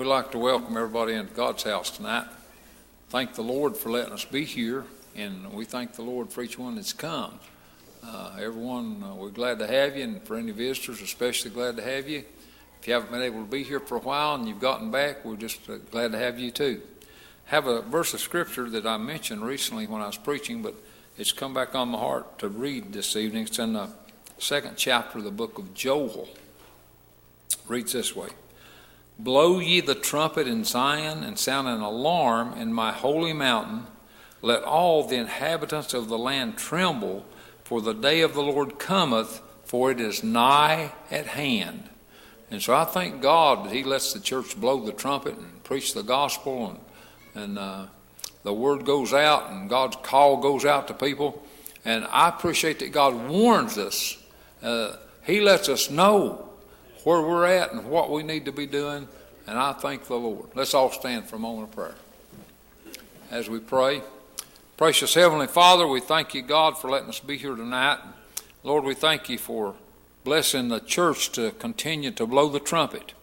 We'd like to welcome everybody into God's house tonight. Thank the Lord for letting us be here, and we thank the Lord for each one that's come. Uh, everyone, uh, we're glad to have you, and for any visitors, especially glad to have you. If you haven't been able to be here for a while and you've gotten back, we're just uh, glad to have you too. Have a verse of scripture that I mentioned recently when I was preaching, but it's come back on my heart to read this evening. It's in the second chapter of the book of Joel. Reads this way. Blow ye the trumpet in Zion and sound an alarm in my holy mountain. Let all the inhabitants of the land tremble, for the day of the Lord cometh, for it is nigh at hand. And so I thank God that He lets the church blow the trumpet and preach the gospel, and, and uh, the word goes out, and God's call goes out to people. And I appreciate that God warns us. Uh, he lets us know where we're at and what we need to be doing. And I thank the Lord. Let's all stand for a moment of prayer. As we pray, precious Heavenly Father, we thank you, God, for letting us be here tonight. Lord, we thank you for blessing the church to continue to blow the trumpet.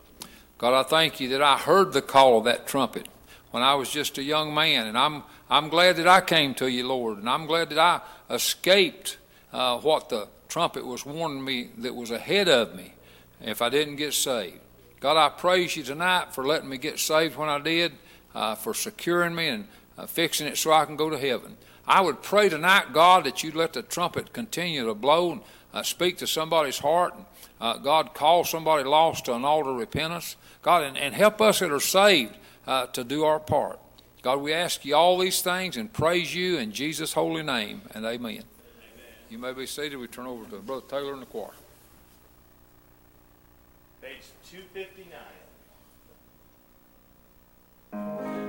God, I thank you that I heard the call of that trumpet when I was just a young man, and I'm I'm glad that I came to you, Lord, and I'm glad that I escaped uh, what the trumpet was warning me that was ahead of me if I didn't get saved. God, I praise you tonight for letting me get saved when I did, uh, for securing me and uh, fixing it so I can go to heaven. I would pray tonight, God, that you'd let the trumpet continue to blow and uh, speak to somebody's heart. And, uh, God, call somebody lost to an altar of repentance. God, and, and help us that are saved uh, to do our part. God, we ask you all these things and praise you in Jesus' holy name, and amen. amen. You may be seated. We turn over to Brother Taylor in the choir. Page 259.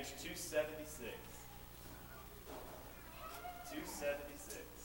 page 276. 276.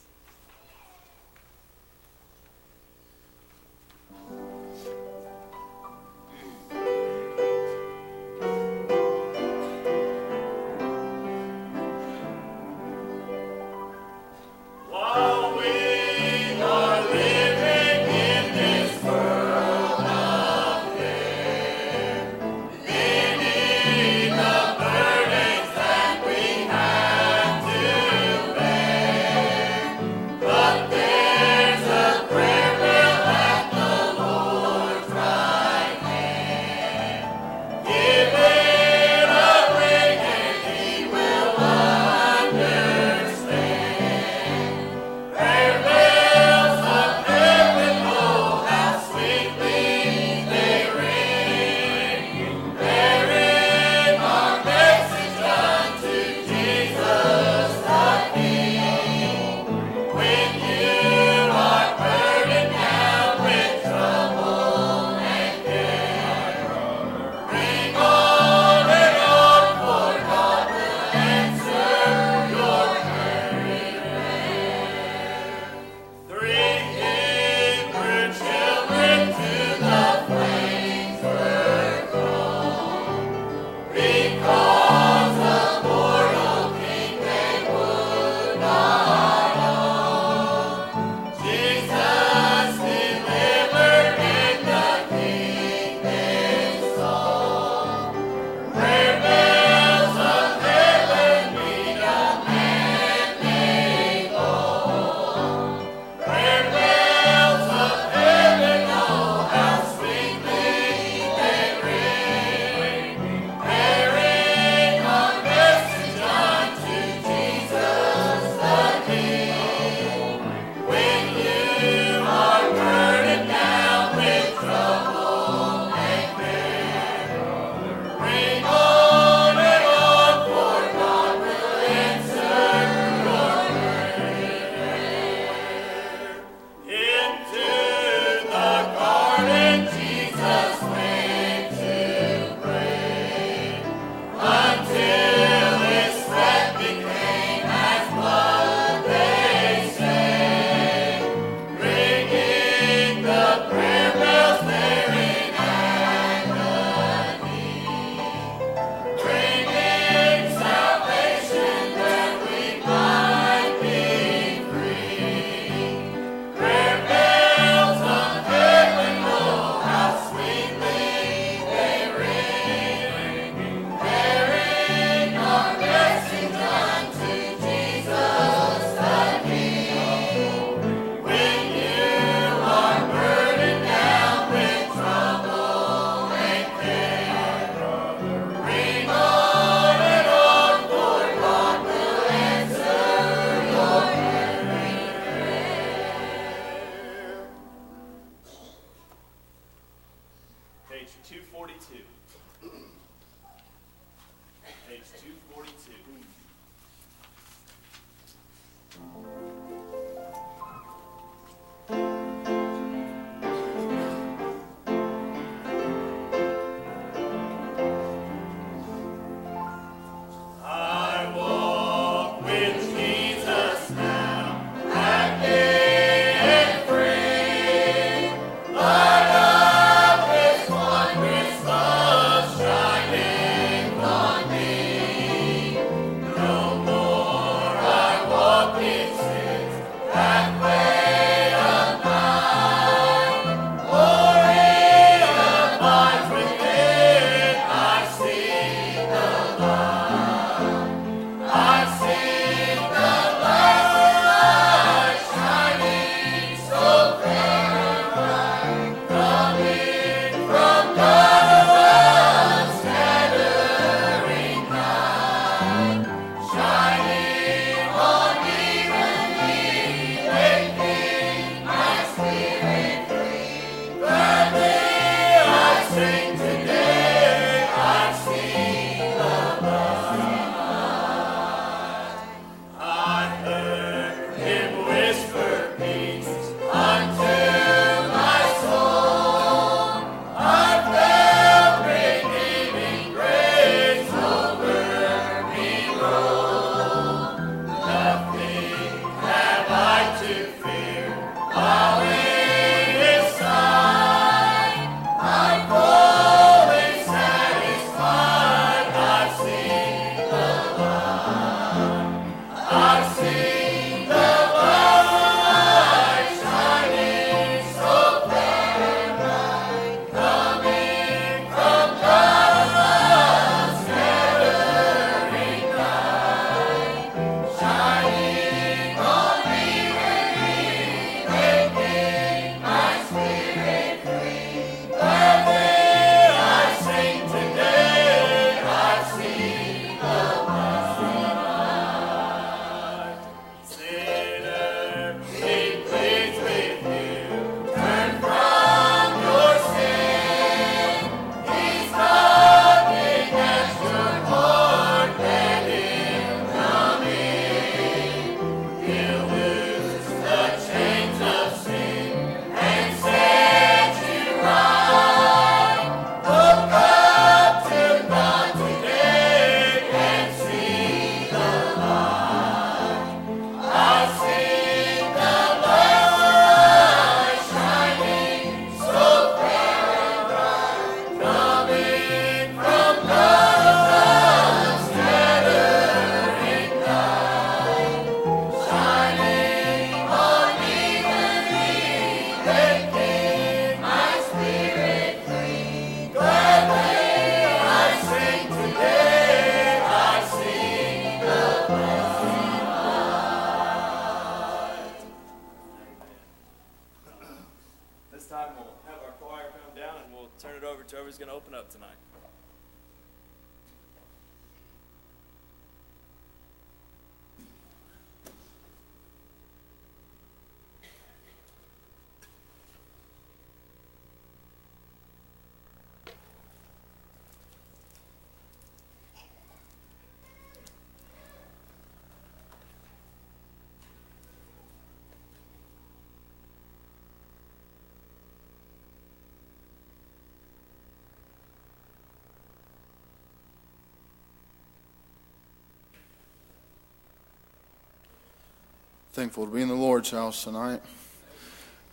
Thankful to be in the Lord's house tonight.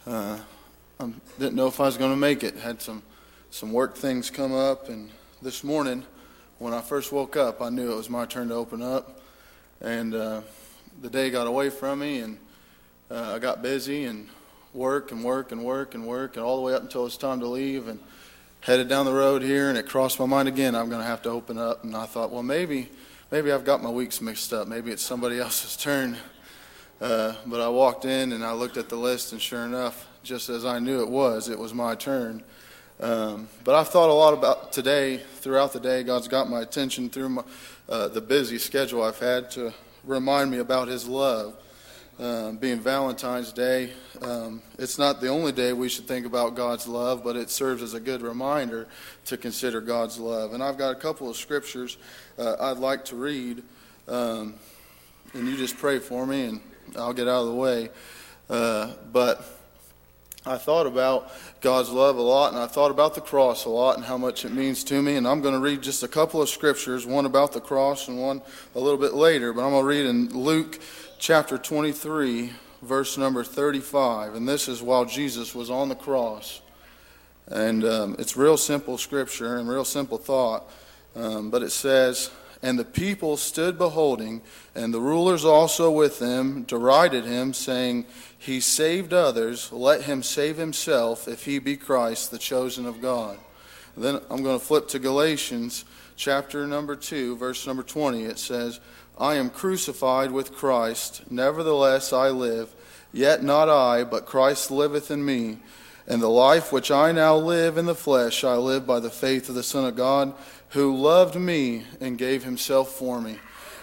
Uh, I didn't know if I was going to make it. Had some some work things come up, and this morning, when I first woke up, I knew it was my turn to open up. And uh, the day got away from me, and uh, I got busy and work and work and work and work, and all the way up until it's time to leave. And headed down the road here, and it crossed my mind again. I'm going to have to open up, and I thought, well, maybe maybe I've got my weeks mixed up. Maybe it's somebody else's turn. Uh, but I walked in and I looked at the list, and sure enough, just as I knew it was, it was my turn. Um, but I've thought a lot about today, throughout the day. God's got my attention through my, uh, the busy schedule I've had to remind me about His love. Um, being Valentine's Day, um, it's not the only day we should think about God's love, but it serves as a good reminder to consider God's love. And I've got a couple of scriptures uh, I'd like to read, um, and you just pray for me and I'll get out of the way. Uh, but I thought about God's love a lot, and I thought about the cross a lot and how much it means to me. And I'm going to read just a couple of scriptures, one about the cross and one a little bit later. But I'm going to read in Luke chapter 23, verse number 35. And this is while Jesus was on the cross. And um, it's real simple scripture and real simple thought. Um, but it says, and the people stood beholding, and the rulers also with them derided him, saying, He saved others, let him save himself, if he be Christ, the chosen of God. Then I'm going to flip to Galatians chapter number 2, verse number 20. It says, I am crucified with Christ, nevertheless I live, yet not I, but Christ liveth in me. And the life which I now live in the flesh, I live by the faith of the Son of God who loved me and gave himself for me.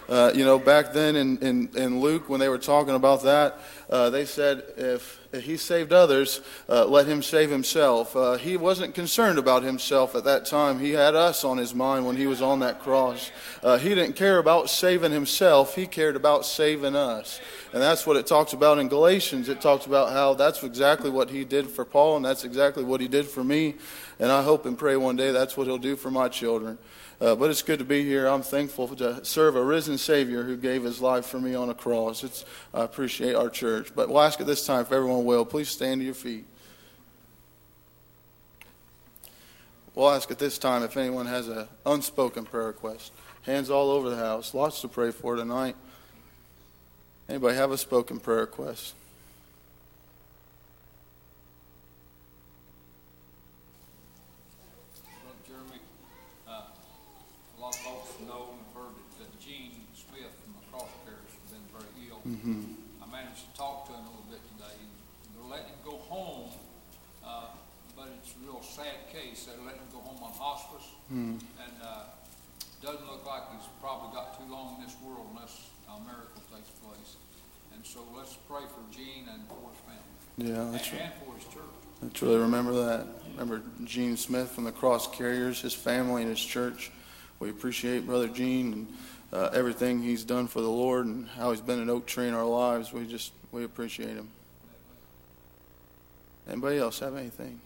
Uh, you know, back then in, in, in, Luke, when they were talking about that, uh, they said, if, if, he saved others, uh, let him save himself. Uh, he wasn't concerned about himself at that time. He had us on his mind when he was on that cross. Uh, he didn't care about saving himself, he cared about saving us. And that's what it talks about in Galatians. It talks about how that's exactly what he did for Paul, and that's exactly what he did for me. And I hope and pray one day that's what he'll do for my children. Uh, but it's good to be here. I'm thankful to serve a risen Savior who gave his life for me on a cross. It's, I appreciate our church. But we'll ask at this time if everyone will, please stand to your feet. We'll ask at this time if anyone has an unspoken prayer request. Hands all over the house. Lots to pray for tonight. Anybody have a spoken prayer request? Mm-hmm. I managed to talk to him a little bit today. They're letting him go home, uh, but it's a real sad case. They're letting him go home on hospice, mm. and uh, doesn't look like he's probably got too long in this world unless a miracle takes place. And so let's pray for Gene and for his family. Yeah, that's and, right. and for his church. Let's really remember that. Remember Gene Smith from the Cross Carriers, his family, and his church. We appreciate Brother Gene and uh, everything he's done for the Lord and how he's been an oak tree in our lives. We just we appreciate him. Anybody else have anything?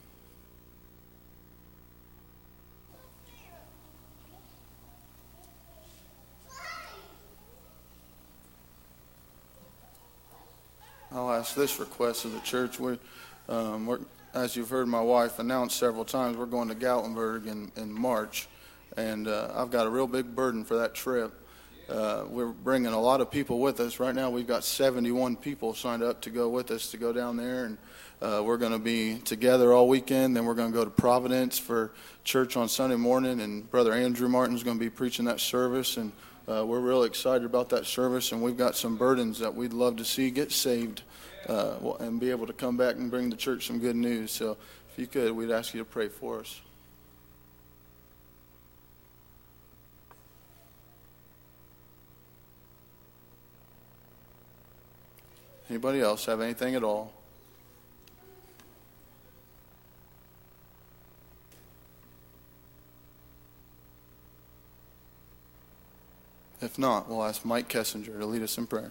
I'll ask this request of the church. We're, um, we're, as you've heard my wife announce several times, we're going to Gatlinburg in, in March. And uh, I've got a real big burden for that trip. Uh, we're bringing a lot of people with us. Right now, we've got 71 people signed up to go with us to go down there, and uh, we're going to be together all weekend. Then we're going to go to Providence for church on Sunday morning, and Brother Andrew Martin's going to be preaching that service, and uh, we're really excited about that service, and we've got some burdens that we'd love to see get saved uh, and be able to come back and bring the church some good news. So, if you could, we'd ask you to pray for us. Anybody else have anything at all? If not, we'll ask Mike Kessinger to lead us in prayer.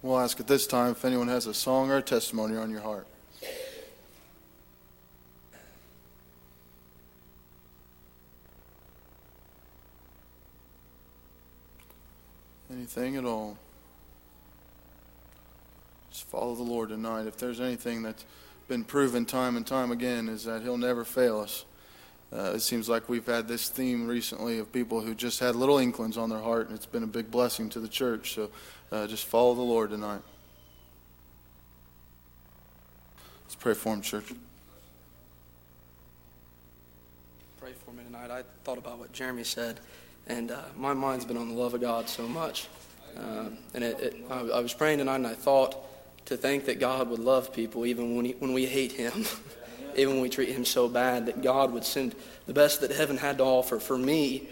We'll ask at this time if anyone has a song or a testimony on your heart. Anything at all. Just follow the Lord tonight. If there's anything that's been proven time and time again, is that He'll never fail us. Uh, it seems like we've had this theme recently of people who just had little inklings on their heart, and it's been a big blessing to the church. So uh, just follow the Lord tonight. Let's pray for him, church. Pray for me tonight. I thought about what Jeremy said, and uh, my mind's been on the love of God so much. Uh, and it, it, I, I was praying tonight, and I thought to think that God would love people even when, he, when we hate Him. even when we treat him so bad, that God would send the best that heaven had to offer for me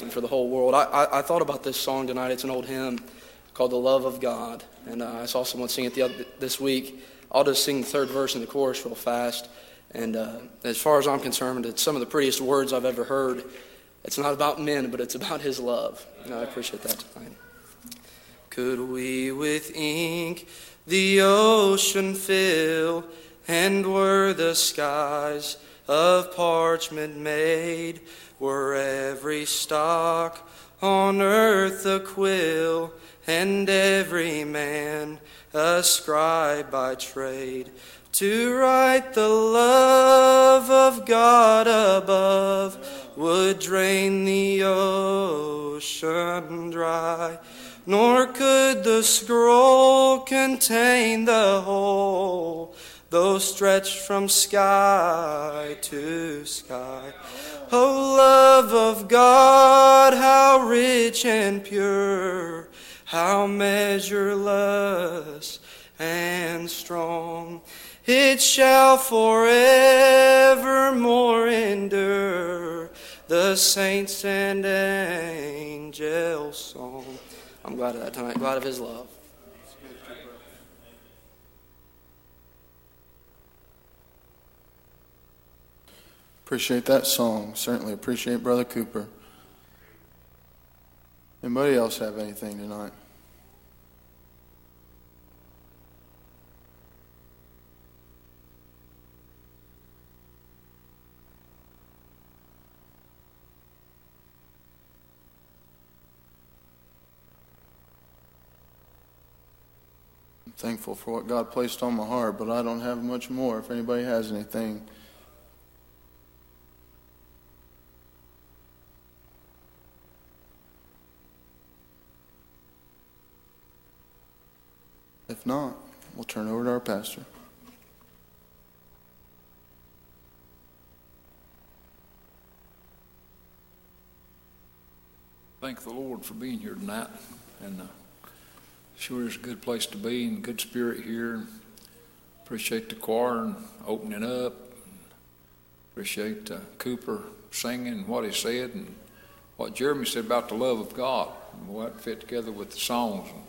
and for the whole world. I, I, I thought about this song tonight. It's an old hymn called The Love of God. And uh, I saw someone sing it the other, this week. I'll just sing the third verse and the chorus real fast. And uh, as far as I'm concerned, it's some of the prettiest words I've ever heard. It's not about men, but it's about his love. And I appreciate that tonight. Could we with ink the ocean fill? And were the skies of parchment made, were every stalk on earth a quill, and every man a scribe by trade, to write the love of God above would drain the ocean dry, nor could the scroll contain the whole though stretched from sky to sky. O love of God, how rich and pure, how measureless and strong. It shall forevermore endure the saints and angels' song. I'm glad of that tonight, glad of his love. Appreciate that song. Certainly appreciate Brother Cooper. Anybody else have anything tonight? I'm thankful for what God placed on my heart, but I don't have much more. If anybody has anything, If not, we'll turn over to our pastor. Thank the Lord for being here tonight, and uh, sure is a good place to be, and good spirit here. Appreciate the choir and opening up. Appreciate uh, Cooper singing what he said and what Jeremy said about the love of God and what fit together with the songs and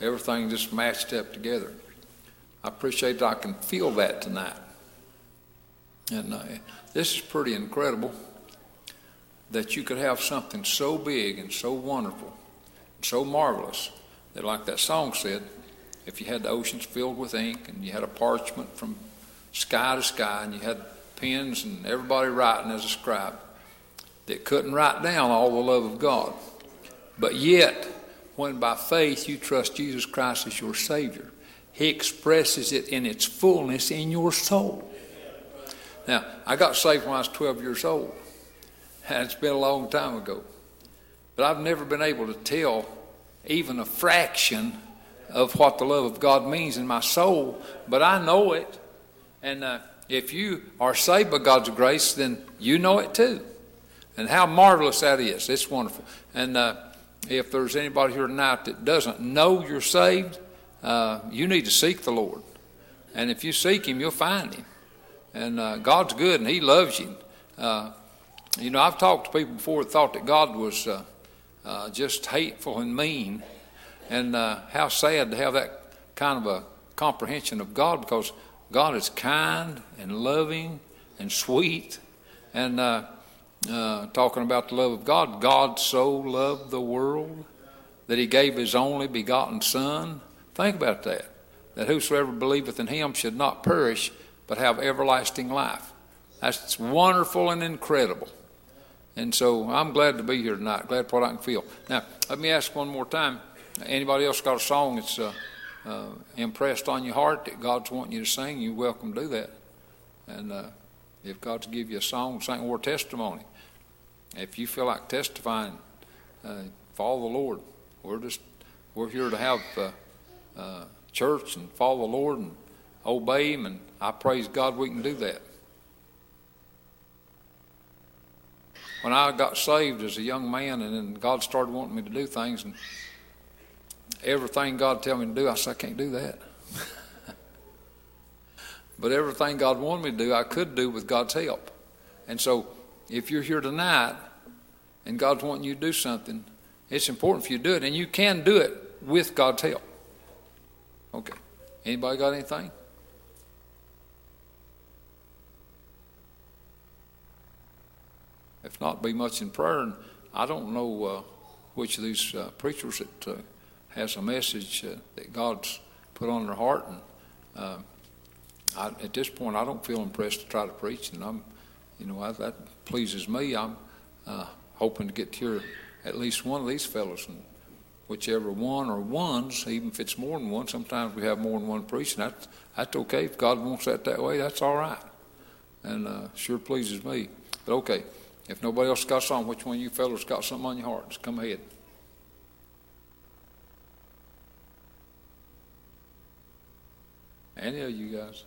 everything just matched up together. I appreciate that I can feel that tonight, and uh, this is pretty incredible that you could have something so big and so wonderful, and so marvelous that, like that song said, if you had the oceans filled with ink and you had a parchment from sky to sky and you had pens and everybody writing as a scribe that couldn't write down all the love of God. But yet, when by faith you trust Jesus Christ as your Savior, He expresses it in its fullness in your soul. Now, I got saved when I was 12 years old. And it's been a long time ago. But I've never been able to tell even a fraction of what the love of God means in my soul, but I know it. And uh, if you are saved by God's grace, then you know it too. And how marvelous that is. It's wonderful. And uh, if there's anybody here tonight that doesn't know you're saved, uh, you need to seek the Lord. And if you seek Him, you'll find Him. And uh, God's good and He loves you. Uh, you know, I've talked to people before that thought that God was uh, uh, just hateful and mean, and uh, how sad to have that kind of a comprehension of God because God is kind and loving and sweet. And uh, talking about the love of God, God so loved the world that He gave His only begotten Son. Think about that. That whosoever believeth in Him should not perish, but have everlasting life. That's wonderful and incredible. And so I'm glad to be here tonight. Glad for what I can feel. Now, let me ask one more time. Anybody else got a song that's uh, uh, impressed on your heart that God's wanting you to sing? You're welcome to do that. And uh, if God's give you a song, sing or testimony. If you feel like testifying, uh, follow the Lord. We're just we're here to have uh, uh, church and follow the Lord and obey Him, and I praise God we can do that. when I got saved as a young man, and then God started wanting me to do things, and everything God tell me to do, I said I can't do that. but everything God wanted me to do, I could do with God's help. And so, if you're here tonight, and God's wanting you to do something, it's important for you to do it, and you can do it with God's help. Okay. Anybody got anything? If not, be much in prayer. And I don't know uh, which of these uh, preachers that uh, has a message uh, that God's put on their heart. And uh, I, at this point, I don't feel impressed to try to preach, and I'm, you know, I, that pleases me. I'm uh, hoping to get to at least one of these fellows, and whichever one or ones, even if it's more than one. Sometimes we have more than one preaching. That's that's okay. If God wants that that way, that's all right, and sure pleases me. But okay. If nobody else got something, which one of you fellows got something on your heart? Just come ahead. Any of you guys?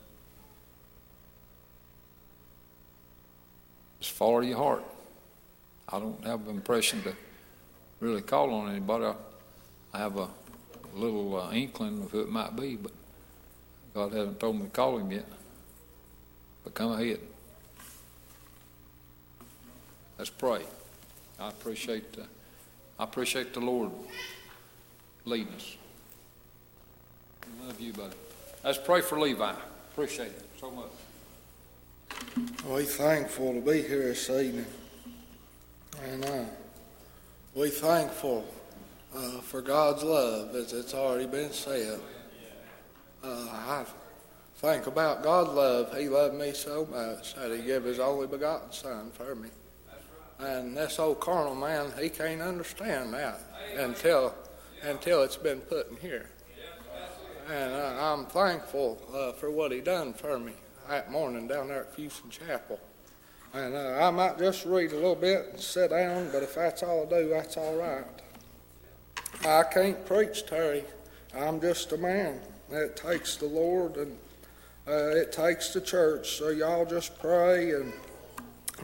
Just follow your heart. I don't have an impression to really call on anybody. I, have a little uh, inkling of who it might be, but God hasn't told me to call him yet. But come ahead. Let's pray. I appreciate, uh, I appreciate the Lord leading us. I love you, buddy. Let's pray for Levi. Appreciate it so much. We thankful to be here this evening, and uh, we thankful uh, for God's love, as it's already been said. Uh, I think about God's love. He loved me so much that He gave His only begotten Son for me. And this old carnal man, he can't understand that until until it's been put in here. And uh, I'm thankful uh, for what he done for me that morning down there at Fuson Chapel. And uh, I might just read a little bit and sit down, but if that's all I do, that's all right. I can't preach, Terry. I'm just a man. it takes the Lord and uh, it takes the church. So y'all just pray. And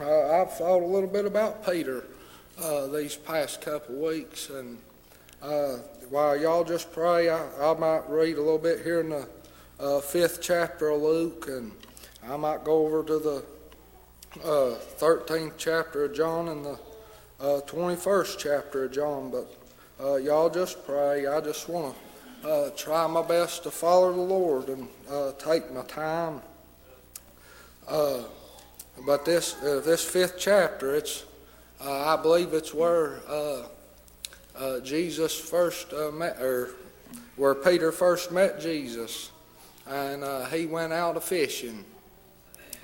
uh, I've thought a little bit about Peter uh, these past couple weeks. And uh, while y'all just pray, I, I might read a little bit here in the uh, fifth chapter of Luke, and I might go over to the uh, 13th chapter of John and the uh, 21st chapter of John. But uh, y'all just pray. I just want to uh, try my best to follow the Lord and uh, take my time. Uh, but this this fifth chapter, it's I believe it's where Jesus first met, or where Peter first met Jesus, and he went out a fishing,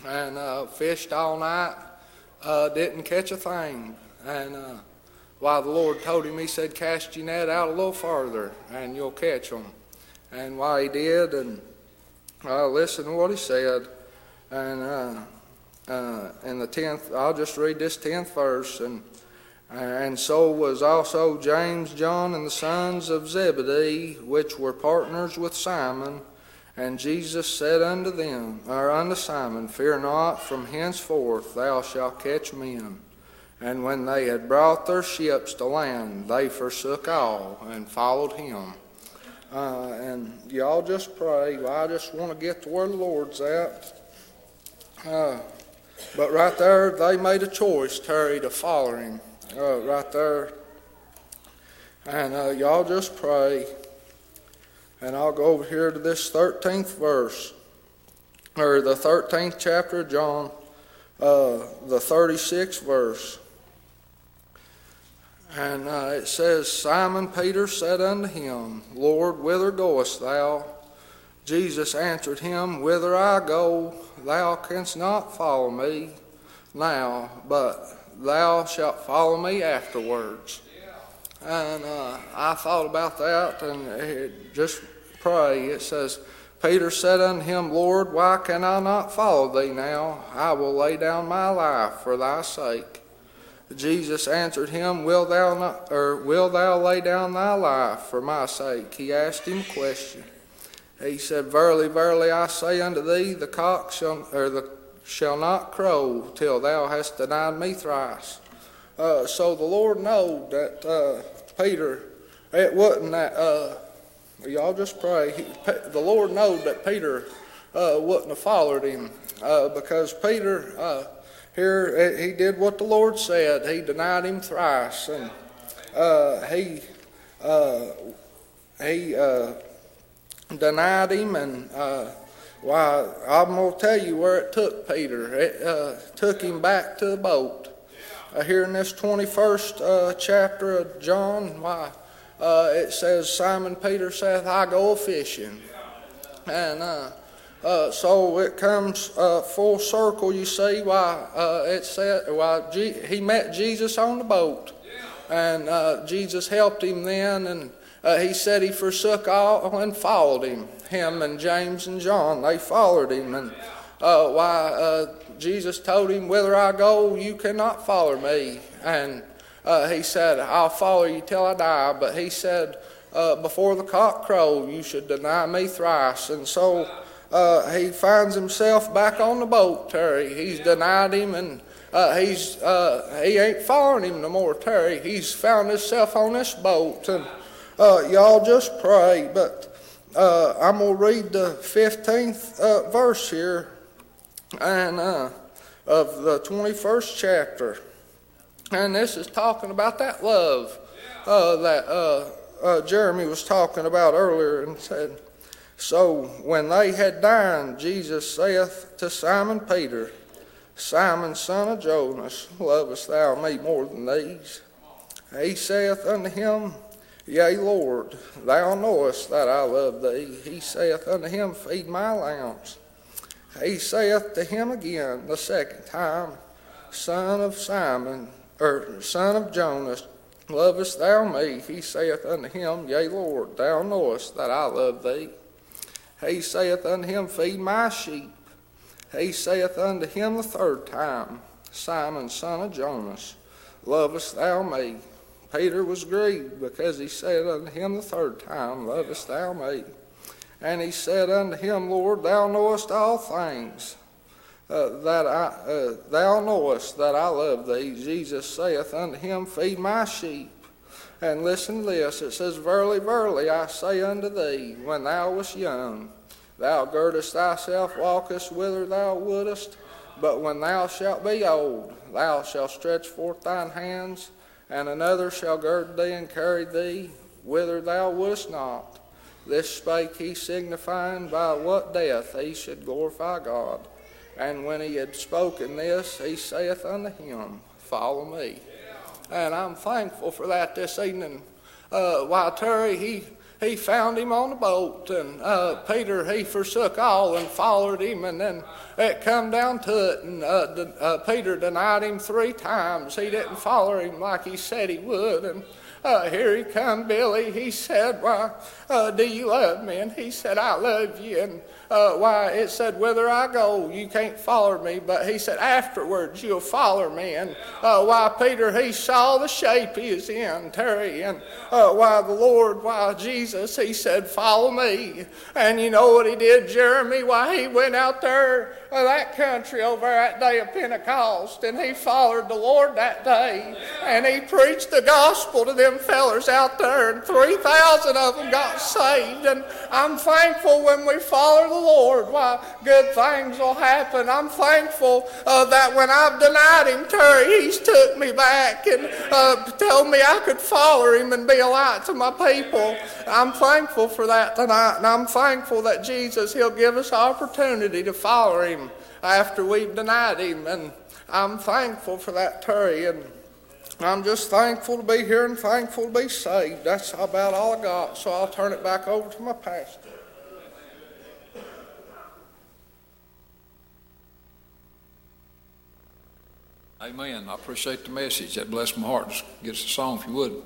and uh, fished all night, uh, didn't catch a thing, and uh, while the Lord told him, He said, "Cast your net out a little farther, and you'll catch them." And why he did, and uh, listen to what he said, and uh, uh, in the tenth, I'll just read this tenth verse, and and so was also James, John, and the sons of Zebedee, which were partners with Simon. And Jesus said unto them, or unto Simon, Fear not, from henceforth thou shalt catch men. And when they had brought their ships to land, they forsook all and followed him. Uh, and y'all just pray. I just want to get to where the Lord's at. Uh, but right there, they made a choice, Terry, to follow him. Uh, right there. And uh, y'all just pray. And I'll go over here to this 13th verse, or the 13th chapter of John, uh, the 36th verse. And uh, it says, Simon Peter said unto him, Lord, whither goest thou? Jesus answered him, Whither I go, thou canst not follow me now, but thou shalt follow me afterwards. And uh, I thought about that and just pray. It says, Peter said unto him, Lord, why can I not follow thee now? I will lay down my life for thy sake. Jesus answered him, Will thou not, or will thou lay down thy life for my sake? He asked him a question. He said, Verily, verily, I say unto thee, the cock shall, or the shall not crow till thou hast denied me thrice. Uh, so the Lord knowed that uh, Peter, it wasn't that. Uh, y'all just pray. He, the Lord knowed that Peter uh, wouldn't have followed him uh, because Peter uh, here he did what the Lord said. He denied him thrice, and he he denied him and. Why, I'm going to tell you where it took Peter. It took him back to the boat. Uh, here in this 21st uh, chapter of John, why, uh, it says, Simon Peter saith, I go fishing. And uh, uh, so it comes full circle, you see, why it said, why G- he met Jesus on the boat. And Jesus helped him then, and uh, he said he forsook all and followed him. Him and James and John, they followed him. And uh, why uh, Jesus told him, Whither I go, you cannot follow me. And uh, he said, I'll follow you till I die. But he said, uh, Before the cock crow, you should deny me thrice. And so uh, he finds himself back on the boat, Terry. He's denied him and uh, he's uh, he ain't following him no more, Terry. He's found himself on this boat, and uh, y'all just pray, but I'm going to read the 15th uh, verse here and uh, of the 21st chapter. And this is talking about that love uh, that uh, Jeremy was talking about earlier and said, So when they had dined, Jesus saith to Simon Peter, Simon, son of Jonas, lovest thou me more than these? He saith unto him, Yea, Lord, thou knowest that I love thee. He saith unto him, Feed my lambs. He saith to him again the second time, Son of Simon, or son of Jonas, lovest thou me? He saith unto him, Yea, Lord, thou knowest that I love thee. He saith unto him, Feed my sheep. He saith unto him the third time, Simon, son of Jonas, lovest thou me? Peter was grieved because he said unto him the third time, Lovest thou me? And he said unto him, Lord, thou knowest all things. Uh, that I, uh, thou knowest that I love thee. Jesus saith unto him, Feed my sheep. And listen to this. It says, Verily, verily, I say unto thee, when thou wast young, thou girdest thyself, walkest whither thou wouldest. But when thou shalt be old, thou shalt stretch forth thine hands, and another shall gird thee and carry thee whither thou wouldest not. This spake he, signifying by what death he should glorify God. And when he had spoken this, he saith unto him, Follow me. And I'm thankful for that this evening. Uh, why, Terry, he, he found him on the boat, and uh, Peter, he forsook all and followed him, and then it come down to it, and uh, de- uh, Peter denied him three times. He didn't follow him like he said he would, and uh, here he come, Billy. He said, Why, uh, do you love me? And he said, I love you. And uh, why, it said, Whither I go, you can't follow me. But he said, Afterwards, you'll follow me. And uh, why, Peter, he saw the shape he is in, Terry. And uh, why, the Lord, why, Jesus, he said, Follow me. And you know what he did, Jeremy? Why, he went out there uh, that country over that day of Pentecost, and he followed the Lord that day, and he preached the gospel to them fellers out there, and 3,000 of them got saved. And I'm thankful when we follow the Lord, why, good things will happen. I'm thankful uh, that when I've denied him, Terry, he's took me back and uh, told me I could follow him and be a light to my people. I'm thankful for that tonight, and I'm thankful that Jesus, he'll give us opportunity to follow him after we've denied him. And I'm thankful for that, Terry. And I'm just thankful to be here and thankful to be saved. That's about all I got. So I'll turn it back over to my pastor. Amen. I appreciate the message. That blessed my heart. Just get us a song if you would.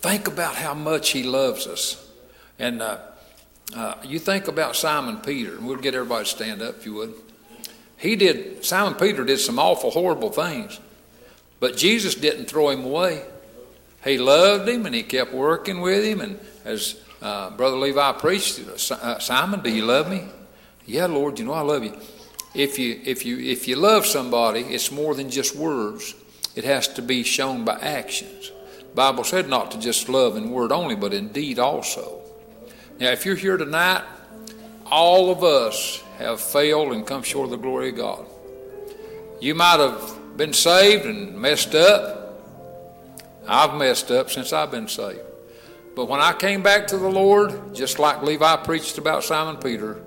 Think about how much He loves us. And uh, uh, you think about Simon Peter, and we'll get everybody to stand up if you would. He did, Simon Peter did some awful, horrible things, but Jesus didn't throw him away. He loved him and he kept working with him. And as uh, Brother Levi preached, uh, Simon, do you love me? Yeah, Lord, you know I love you. If you if you if you love somebody, it's more than just words. It has to be shown by actions. The Bible said not to just love in word only, but in deed also. Now, if you're here tonight, all of us have failed and come short of the glory of God. You might have been saved and messed up. I've messed up since I've been saved. But when I came back to the Lord, just like Levi preached about Simon Peter,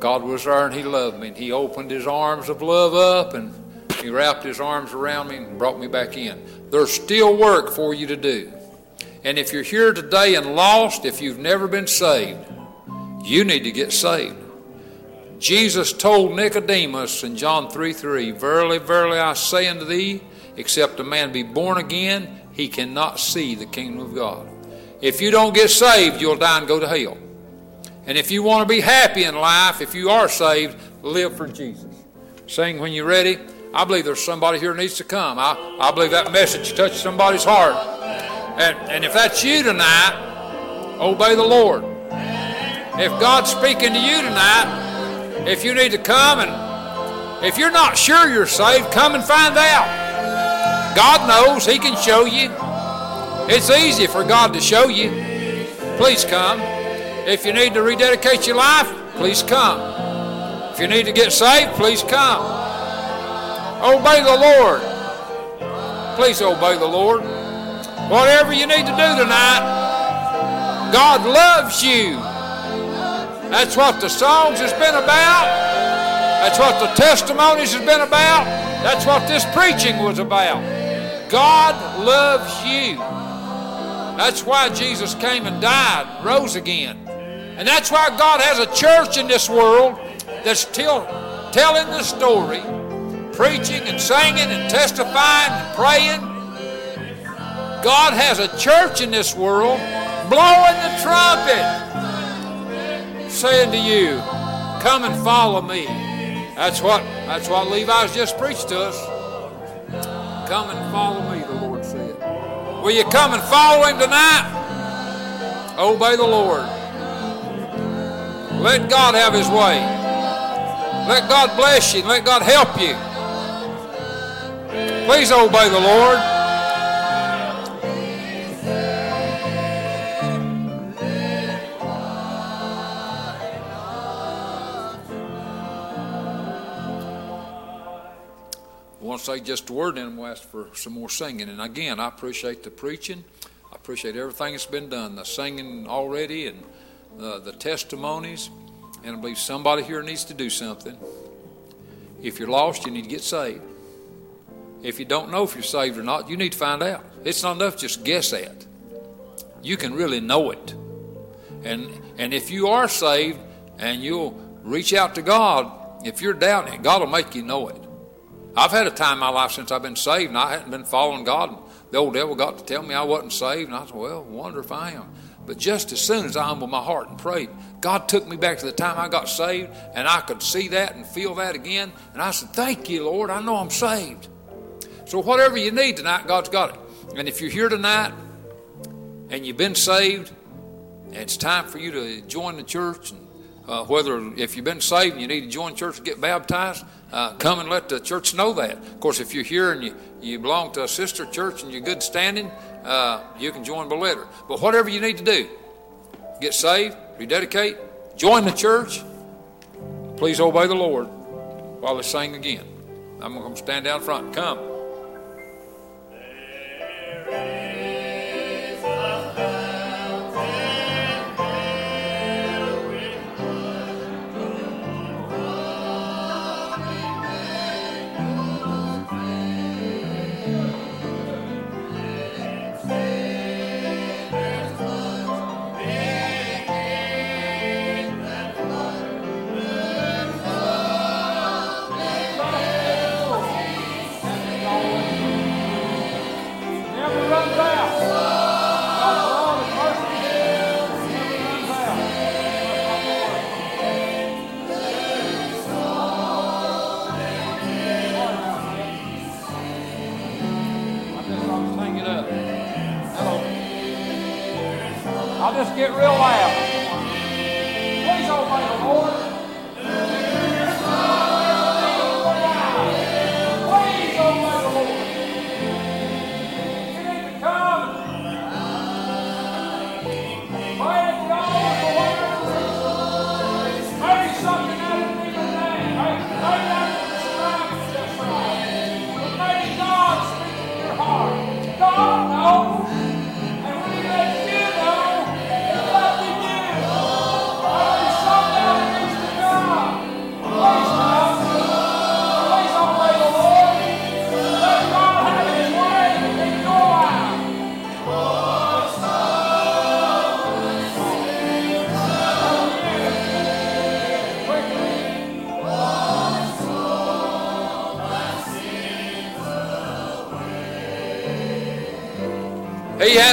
God was there and He loved me. And He opened His arms of love up and He wrapped His arms around me and brought me back in. There's still work for you to do. And if you're here today and lost, if you've never been saved, you need to get saved. Jesus told Nicodemus in John 3 3, Verily, verily, I say unto thee, except a man be born again, he cannot see the kingdom of God. If you don't get saved, you'll die and go to hell. And if you want to be happy in life, if you are saved, live for Jesus. Sing when you're ready. I believe there's somebody here needs to come. I, I believe that message touched somebody's heart. And, and if that's you tonight, obey the Lord. If God's speaking to you tonight, if you need to come and if you're not sure you're saved, come and find out. God knows, He can show you. It's easy for God to show you. Please come. If you need to rededicate your life, please come. If you need to get saved, please come. Obey the Lord. Please obey the Lord. Whatever you need to do tonight, God loves you. That's what the songs has been about. That's what the testimonies has been about. That's what this preaching was about. God loves you. That's why Jesus came and died, rose again. And that's why God has a church in this world that's telling the story, preaching and singing and testifying and praying. God has a church in this world blowing the trumpet saying to you, come and follow me. That's what that's what Levi's just preached to us. Come and follow me, the Lord said. Will you come and follow him tonight? Obey the Lord. Let God have His way. Let God bless you. Let God help you. Please obey the Lord. I want to say just a word and we'll ask for some more singing. And again, I appreciate the preaching. I appreciate everything that's been done, the singing already and uh, the testimonies. And I believe somebody here needs to do something. If you're lost, you need to get saved. If you don't know if you're saved or not, you need to find out. It's not enough just guess at. You can really know it. And and if you are saved and you'll reach out to God, if you're doubting it, God will make you know it. I've had a time in my life since I've been saved and I hadn't been following God. The old devil got to tell me I wasn't saved, and I said, Well, wonder if I am. But just as soon as I humbled my heart and prayed, God took me back to the time I got saved, and I could see that and feel that again. And I said, Thank you, Lord. I know I'm saved. So, whatever you need tonight, God's got it. And if you're here tonight and you've been saved, and it's time for you to join the church, and uh, whether if you've been saved and you need to join church and get baptized, uh, come and let the church know that. Of course, if you're here and you, you belong to a sister church and you're good standing, uh, you can join by letter. But whatever you need to do, get saved, rededicate, join the church, please obey the Lord while they sing again. I'm going to stand down front. Come.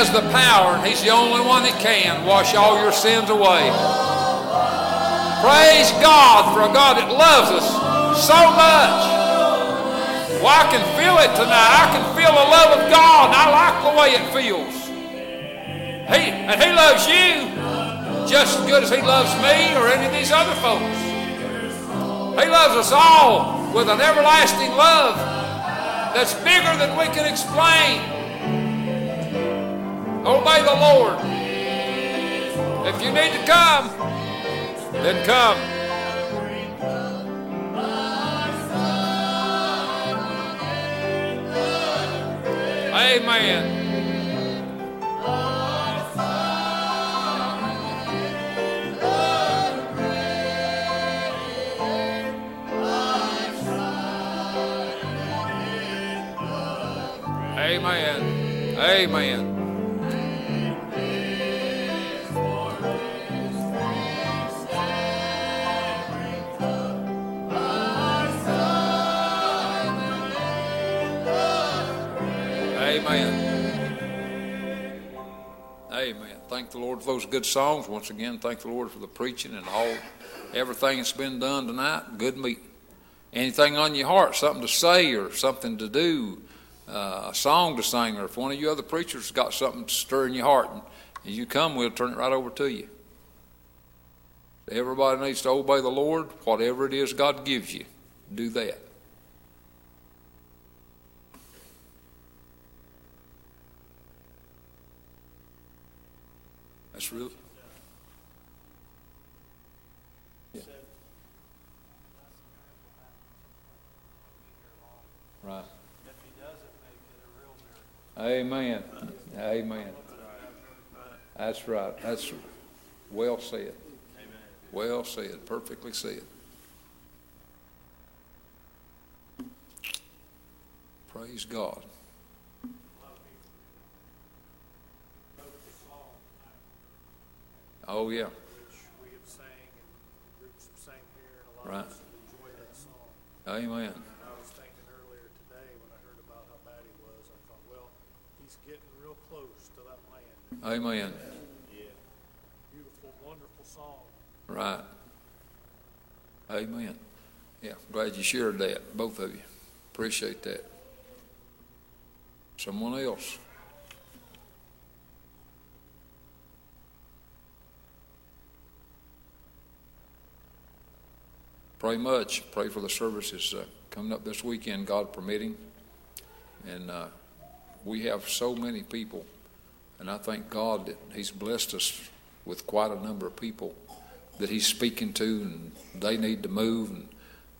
Has the power, and He's the only one that can wash all your sins away. Praise God for a God that loves us so much. Well, I can feel it tonight. I can feel the love of God, and I like the way it feels. He, and He loves you just as good as He loves me or any of these other folks. He loves us all with an everlasting love that's bigger than we can explain. Oh, Obey the Lord. If you need to come, then come. Amen. Amen. Amen. Amen. Amen. Thank the Lord for those good songs. Once again, thank the Lord for the preaching and all everything that's been done tonight. Good meeting. Anything on your heart, something to say or something to do, uh, a song to sing, or if one of you other preachers got something to stir in your heart, and you come, we'll turn it right over to you. Everybody needs to obey the Lord. Whatever it is God gives you, do that. That's real. Yeah. Right. Amen. Amen. That's right. That's well said. Well said. Perfectly said. Praise God. Oh, yeah. Which we have sang and groups have sang here and a lot Right. of us have enjoyed that song. Amen. And I was thinking earlier today when I heard about how bad he was, I thought, well, he's getting real close to that land. Amen. Yeah. Beautiful, wonderful song. Right. Amen. Yeah, glad you shared that, both of you. Appreciate that. Someone else. Pray much. Pray for the services uh, coming up this weekend, God permitting. And uh, we have so many people, and I thank God that He's blessed us with quite a number of people that He's speaking to, and they need to move, and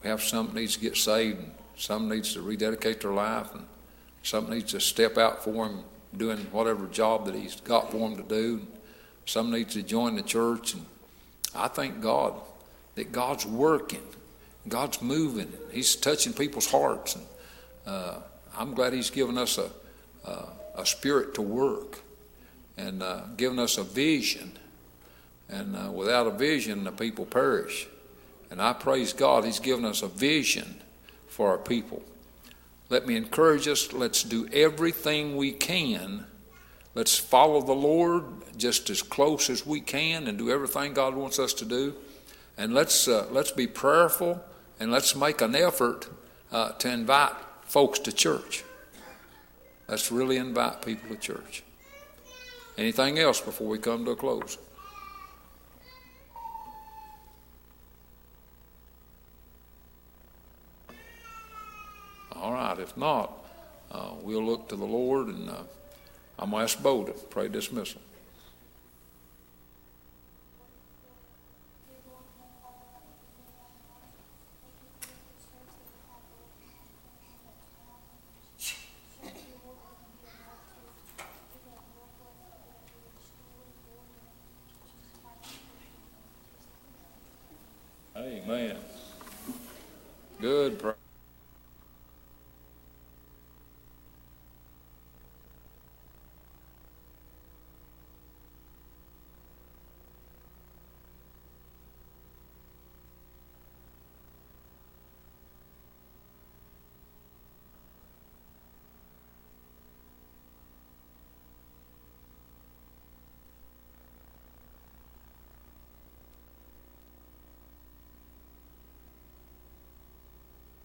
we have some needs to get saved, and some needs to rededicate their life, and some needs to step out for Him doing whatever job that He's got for them to do. And some needs to join the church, and I thank God that God's working, God's moving, He's touching people's hearts, and uh, I'm glad He's given us a, a, spirit to work and uh, given us a vision. And uh, without a vision, the people perish. And I praise God, He's given us a vision for our people. Let me encourage us let's do everything we can. Let's follow the Lord just as close as we can and do everything God wants us to do. And let's, uh, let's be prayerful and let's make an effort uh, to invite folks to church. Let's really invite people to church. Anything else before we come to a close? All right, if not, uh, we'll look to the Lord and uh, I'm going to ask Bo to pray dismissal.